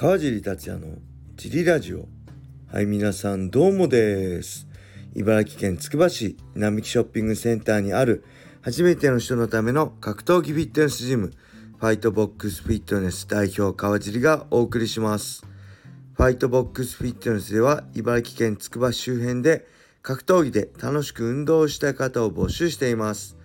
川尻達也のジリラジオ。はい皆さんどうもです。茨城県つくば市並木ショッピングセンターにある初めての人のための格闘技フィットネスジムファイトボックスフィットネス代表川尻がお送りします。ファイトボックスフィットネスでは茨城県つくば周辺で格闘技で楽しく運動したい方を募集しています。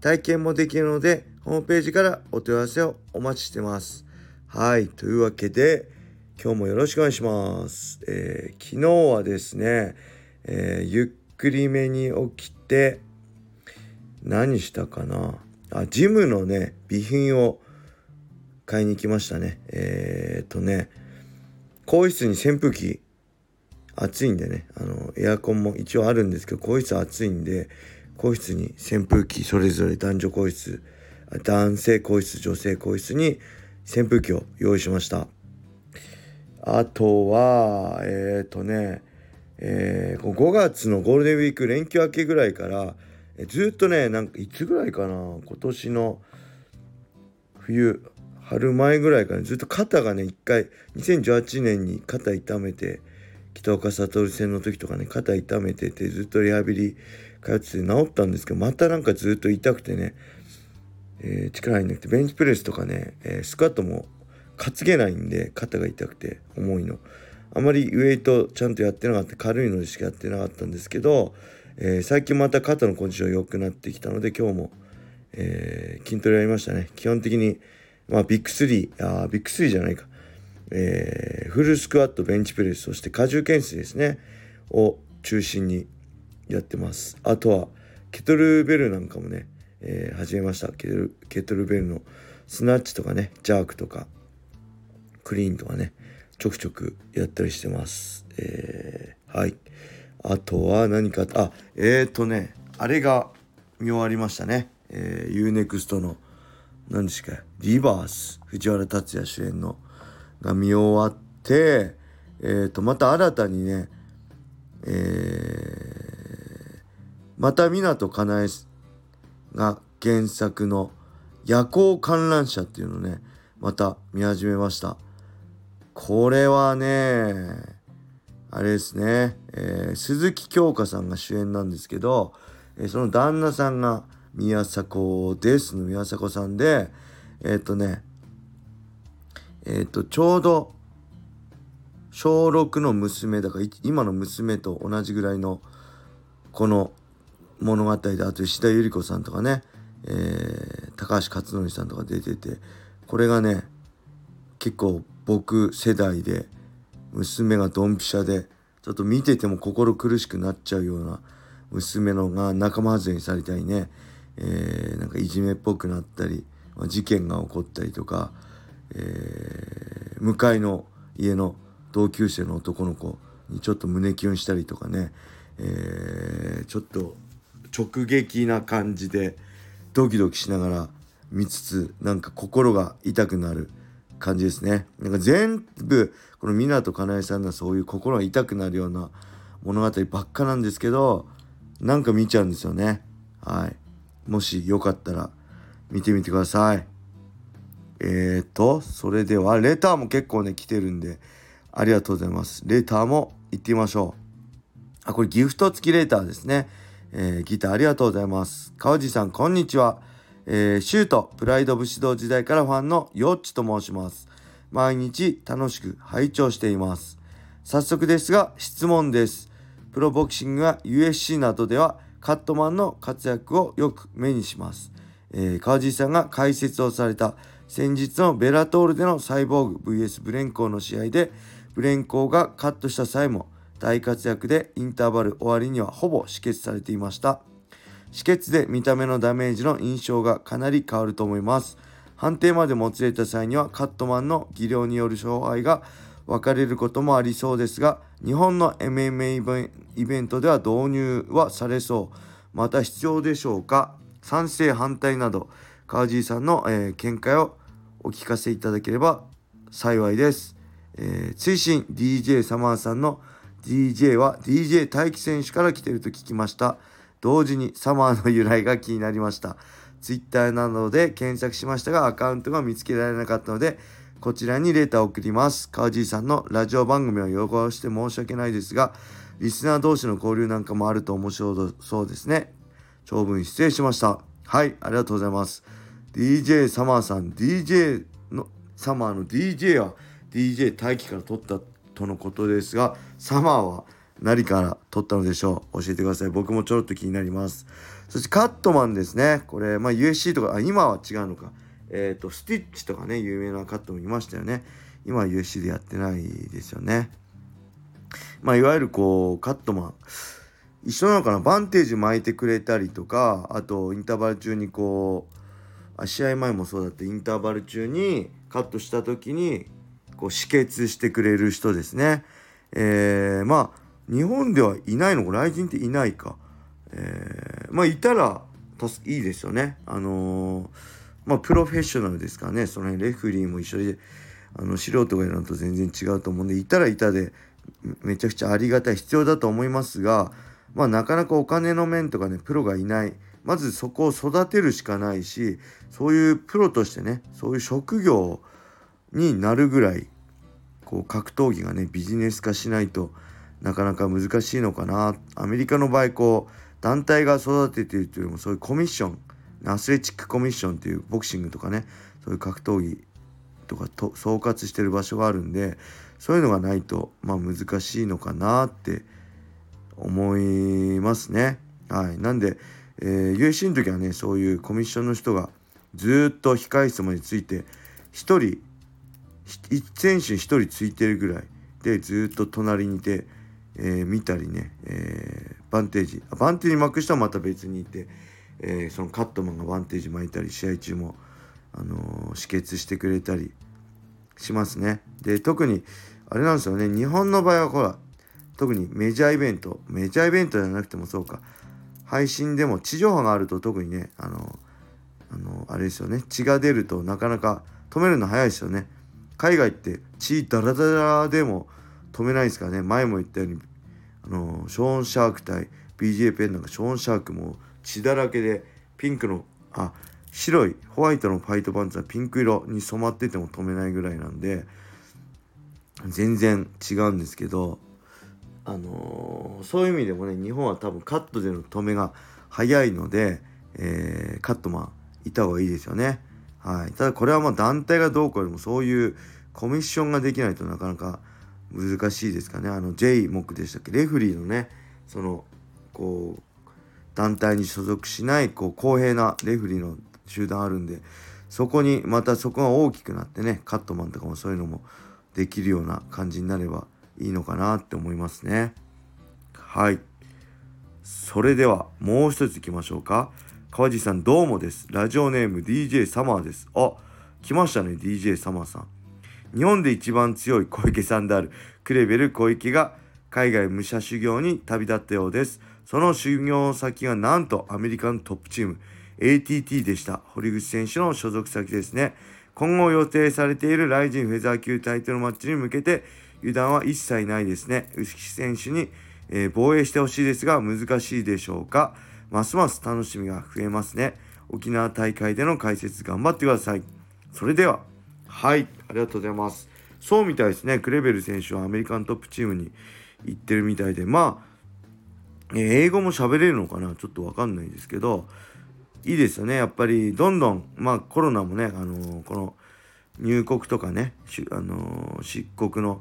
体験もできるのでホームページからお問い合わせをお待ちしてます。はいというわけで今日もよろしくお願いします。えー、昨日はですね、えー、ゆっくりめに起きて、何したかな？あ、ジムのね、備品を買いに行きましたね。えー、っとね、更衣室に扇風機、暑いんでね、あの、エアコンも一応あるんですけど、更衣室暑いんで、更衣室に扇風機、それぞれ男女更衣室、男性更衣室、女性更衣室に扇風機を用意しました。あとは、えっ、ー、とね、えー、5月のゴールデンウィーク連休明けぐらいから、えずっとね、なんかいつぐらいかな、今年の冬、春前ぐらいからずっと肩がね、一回、2018年に肩痛めて、北岡悟戦の時とかね、肩痛めてて、ずっとリハビリ通ってて治ったんですけど、またなんかずっと痛くてね、えー、力入んなくて、ベンチプレスとかね、えー、スクワットも担げないんで肩が痛くて重いの。あまりウエイトちゃんとやってなかった軽いのでしかやってなかったんですけど、えー、最近また肩のコンディション良くなってきたので今日も、えー、筋トレやりましたね。基本的にまあビッグ3あビッグ3じゃないか、えー、フルスクワットベンチプレスそして荷重懸垂ですね。を中心にやってます。あとはケトルベルなんかもね、え、始めました。ケトルベルのスナッチとかねジャークとか。クリーンとかねちょくちょくやったりしてます。えー、はい。あとは何かあえっ、ー、とねあれが見終わりましたね。えー、UNEXT の何ですかリバース藤原竜也主演のが見終わってえっ、ー、とまた新たにねえー、また湊かなえが原作の「夜行観覧車」っていうのをねまた見始めました。これはね、あれですね、えー、鈴木京香さんが主演なんですけど、えー、その旦那さんが宮迫ですの宮迫さんで、えっ、とね、えっ、と、ちょうど小6の娘だから今の娘と同じぐらいのこの物語であと石田ゆり子さんとかね、えー、高橋克典さんとか出ててこれがね結構僕世代で娘がドンピシャでちょっと見てても心苦しくなっちゃうような娘のが仲間外れにされたりね、えー、なんかいじめっぽくなったり、まあ、事件が起こったりとか、えー、向かいの家の同級生の男の子にちょっと胸キュンしたりとかね、えー、ちょっと直撃な感じでドキドキしながら見つつなんか心が痛くなる。感じですね。なんか全部この湊かなえさんのそういう心が痛くなるような物語ばっかなんですけどなんか見ちゃうんですよね。はい。もしよかったら見てみてください。えーと、それではレターも結構ね来てるんでありがとうございます。レターも行ってみましょう。あ、これギフト付きレターですね。えー、ギターありがとうございます。川地さん、こんにちは。えー、シュート、プライド武士道時代からファンのヨッチと申します。毎日楽しく拝聴しています。早速ですが質問です。プロボクシングや USC などではカットマンの活躍をよく目にします。えー、川地さんが解説をされた先日のベラトールでのサイボーグ VS ブレンコーの試合でブレンコーがカットした際も大活躍でインターバル終わりにはほぼ止血されていました。止血で見た。目のダメージの印象がかなり変わると思います。判定までもつれた。際にはカットマンの技量による勝敗が分かれることもありそうですが、日本の MMA イベントでは導入はされそう。また。必要でしょうか賛成反対など、川尻さんの、えー、見解をお聞かせいた。だければ幸いです。えー、追伸 DJ サマーさんの DJ は DJ 大輝選手から来てると聞きました。同時にサマーの由来が気になりました。Twitter などで検索しましたがアカウントが見つけられなかったのでこちらにレーターを送ります。川地さんのラジオ番組を汚して申し訳ないですが、リスナー同士の交流なんかもあると面白そうですね。長文失礼しました。はい、ありがとうございます。DJ サマーさん、DJ の、サマーの DJ は DJ 大輝から取ったとのことですが、サマーは何から取ったのでしょう教えてください。僕もちょろっと気になります。そしてカットマンですね。これ、まあ USC とか、あ、今は違うのか。えっ、ー、と、スティッチとかね、有名なカットもいましたよね。今は USC でやってないですよね。まあ、いわゆるこう、カットマン。一緒なのかな？バンテージ巻いてくれたりとか、あと、インターバル中にこう、試合前もそうだって、インターバル中にカットした時に、こう、止血してくれる人ですね。えー、まあ、日本ではいないのか、来人っていないか。えー、まあ、いたら、いいですよね。あのーまあ、プロフェッショナルですからね、その辺レフリーも一緒で、あの、素人がやるのと全然違うと思うんで、いたらいたで、めちゃくちゃありがたい、必要だと思いますが、まあ、なかなかお金の面とかね、プロがいない。まずそこを育てるしかないし、そういうプロとしてね、そういう職業になるぐらい、こう、格闘技がね、ビジネス化しないとなかなか難しいのかな。アメリカの場合、こう、団体が育てているというよりも、そういうコミッション、アスレチックコミッションっていうボクシングとかねそういう格闘技とかと総括してる場所があるんでそういうのがないとまあ難しいのかなって思いますね。はい、なんで、えー、USC の時はねそういうコミッションの人がずっと控え室までついて1人1選手1人ついてるぐらいでずっと隣にいて、えー、見たりね、えー、バンテージ。バンテージ巻く人はまた別にいて。えー、そのカットマンがバンテージ巻いたり試合中も、あの、止血してくれたりしますね。で特にあれなんですよね。日本の場合はほら特にメジャーイベント。メジャーイベントじゃなくてもそうか。配信でも地上波があると特にねあのあのあれですよね。血が出るとなかなか止めるの早いですよね。海外って血ダラダラでも止めないですからね前も言ったようにあのショーン・シャーク対 BJ ペンなんかショーン・シャークも血だらけでピンクのあ白いホワイトのファイトパンツはピンク色に染まってても止めないぐらいなんで全然違うんですけどあのー、そういう意味でもね日本は多分カットでの止めが早いので、えー、カットマンいた方がいいですよね。はい、ただこれはまあ団体がどうこうよりもそういうコミッションができないとなかなか難しいですかね。あの J モックでしたっけ？レフリーのねそのこう団体に所属しないこう公平なレフリーの集団あるんでそこにまたそこが大きくなってねカットマンとかもそういうのもできるような感じになればいいのかなって思いますね。はい。それではもう一ついきましょうか。川地さんどうもです。ラジオネーム DJ サマーです。あ来ましたね DJ サマーさん。日本で一番強い小池さんであるクレベル小池が海外武者修行に旅立ったようですその修行先がなんとアメリカのトップチーム ATT でした。堀口選手の所属先ですね。今後予定されているライジンフェザー級タイトルマッチに向けて油断は一切ないですね。牛木選手に、えー、防衛してほしいですが難しいでしょうか。ますます楽しみが増えますね。沖縄大会での解説頑張ってください。それでは、はい、ありがとうございます。そうみたいですね。クレベル選手はアメリカントップチームに行ってるみたいで、まあ、英語も喋れるのかな？ちょっとわかんないですけど、いいですよね。やっぱり、どんどん、まあコロナもね、あのー、この入国とかね、あのー、出国の、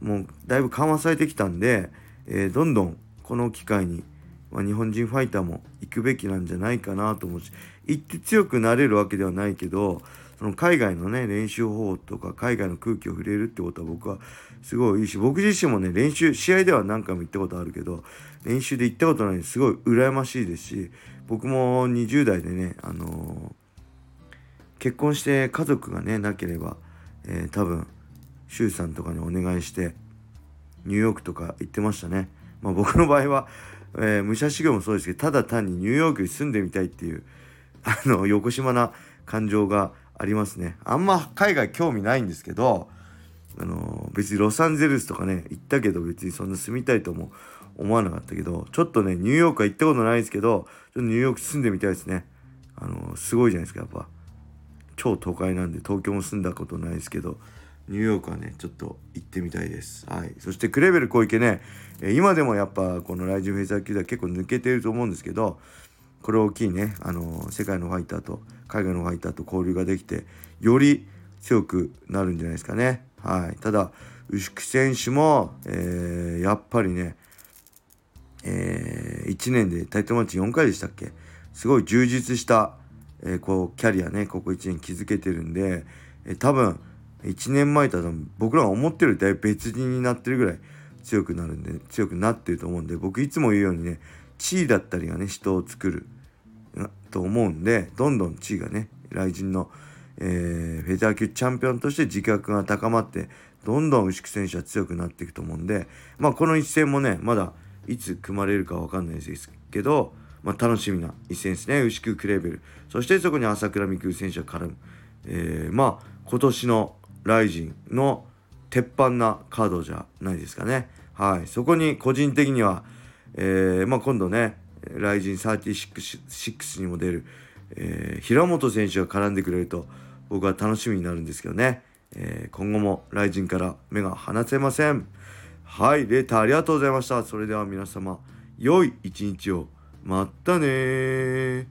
もうだいぶ緩和されてきたんで、えー、どんどんこの機会に、まあ、日本人ファイターも行くべきなんじゃないかなと思うし、行って強くなれるわけではないけど、その海外のね、練習方法とか海外の空気を触れるってことは僕はすごいいいし、僕自身もね、練習、試合では何回も行ったことあるけど、練習で行ったことないんですごい羨ましいですし、僕も20代でね、あのー、結婚して家族がね、なければ、えー、多分、周さんとかにお願いして、ニューヨークとか行ってましたね。まあ僕の場合は、えー、武者修行もそうですけど、ただ単にニューヨークに住んでみたいっていう、あの、横島な感情がありますね。あんま海外興味ないんですけど、あの別にロサンゼルスとかね、行ったけど別にそんな住みたいとも思わなかったけど、ちょっとね、ニューヨークは行ったことないですけど、ちょっとニューヨーク住んでみたいですね。あのすごいじゃないですか、やっぱ。超都会なんで東京も住んだことないですけどニューヨークはねちょっと行ってみたいです。はい、そしてクレベル小池ね今でもやっぱこのライジンフェイザー級では結構抜けてると思うんですけどこれ大きいねあの世界のファイターと海外のファイターと交流ができてより強くなるんじゃないですかね。はい、ただ牛久選手も、えー、やっぱりね、えー、1年でタイトルマッチ4回でしたっけ？すごい充実した、えー、こうキャリアねここ1年築けてるんで、えー、多分1年前とは僕らが思ってるだいぶ別人になってるぐらい強くなるんで強くなってると思うんで僕いつも言うようにね地位だったりがね人を作ると思うんでどんどん地位がね雷神の、えー、フェザー級チャンピオンとして自覚が高まってどんどん牛久選手は強くなっていくと思うんでまあこの一戦もねまだいつ組まれるか分かんないですけど、まあ、楽しみな一戦ですね牛久クレーベル。そしてそこに朝倉未来選手が絡む、えー、まあ今年のライジンの鉄板なカードじゃないですかね。はい。そこに個人的には、えー、まあ今度ねライジン36にも出る、えー、平本選手が絡んでくれると僕は楽しみになるんですけどねえー、今後もライジンから目が離せません。はい、レーターありがとうございました。それでは皆様、良い一日を。またね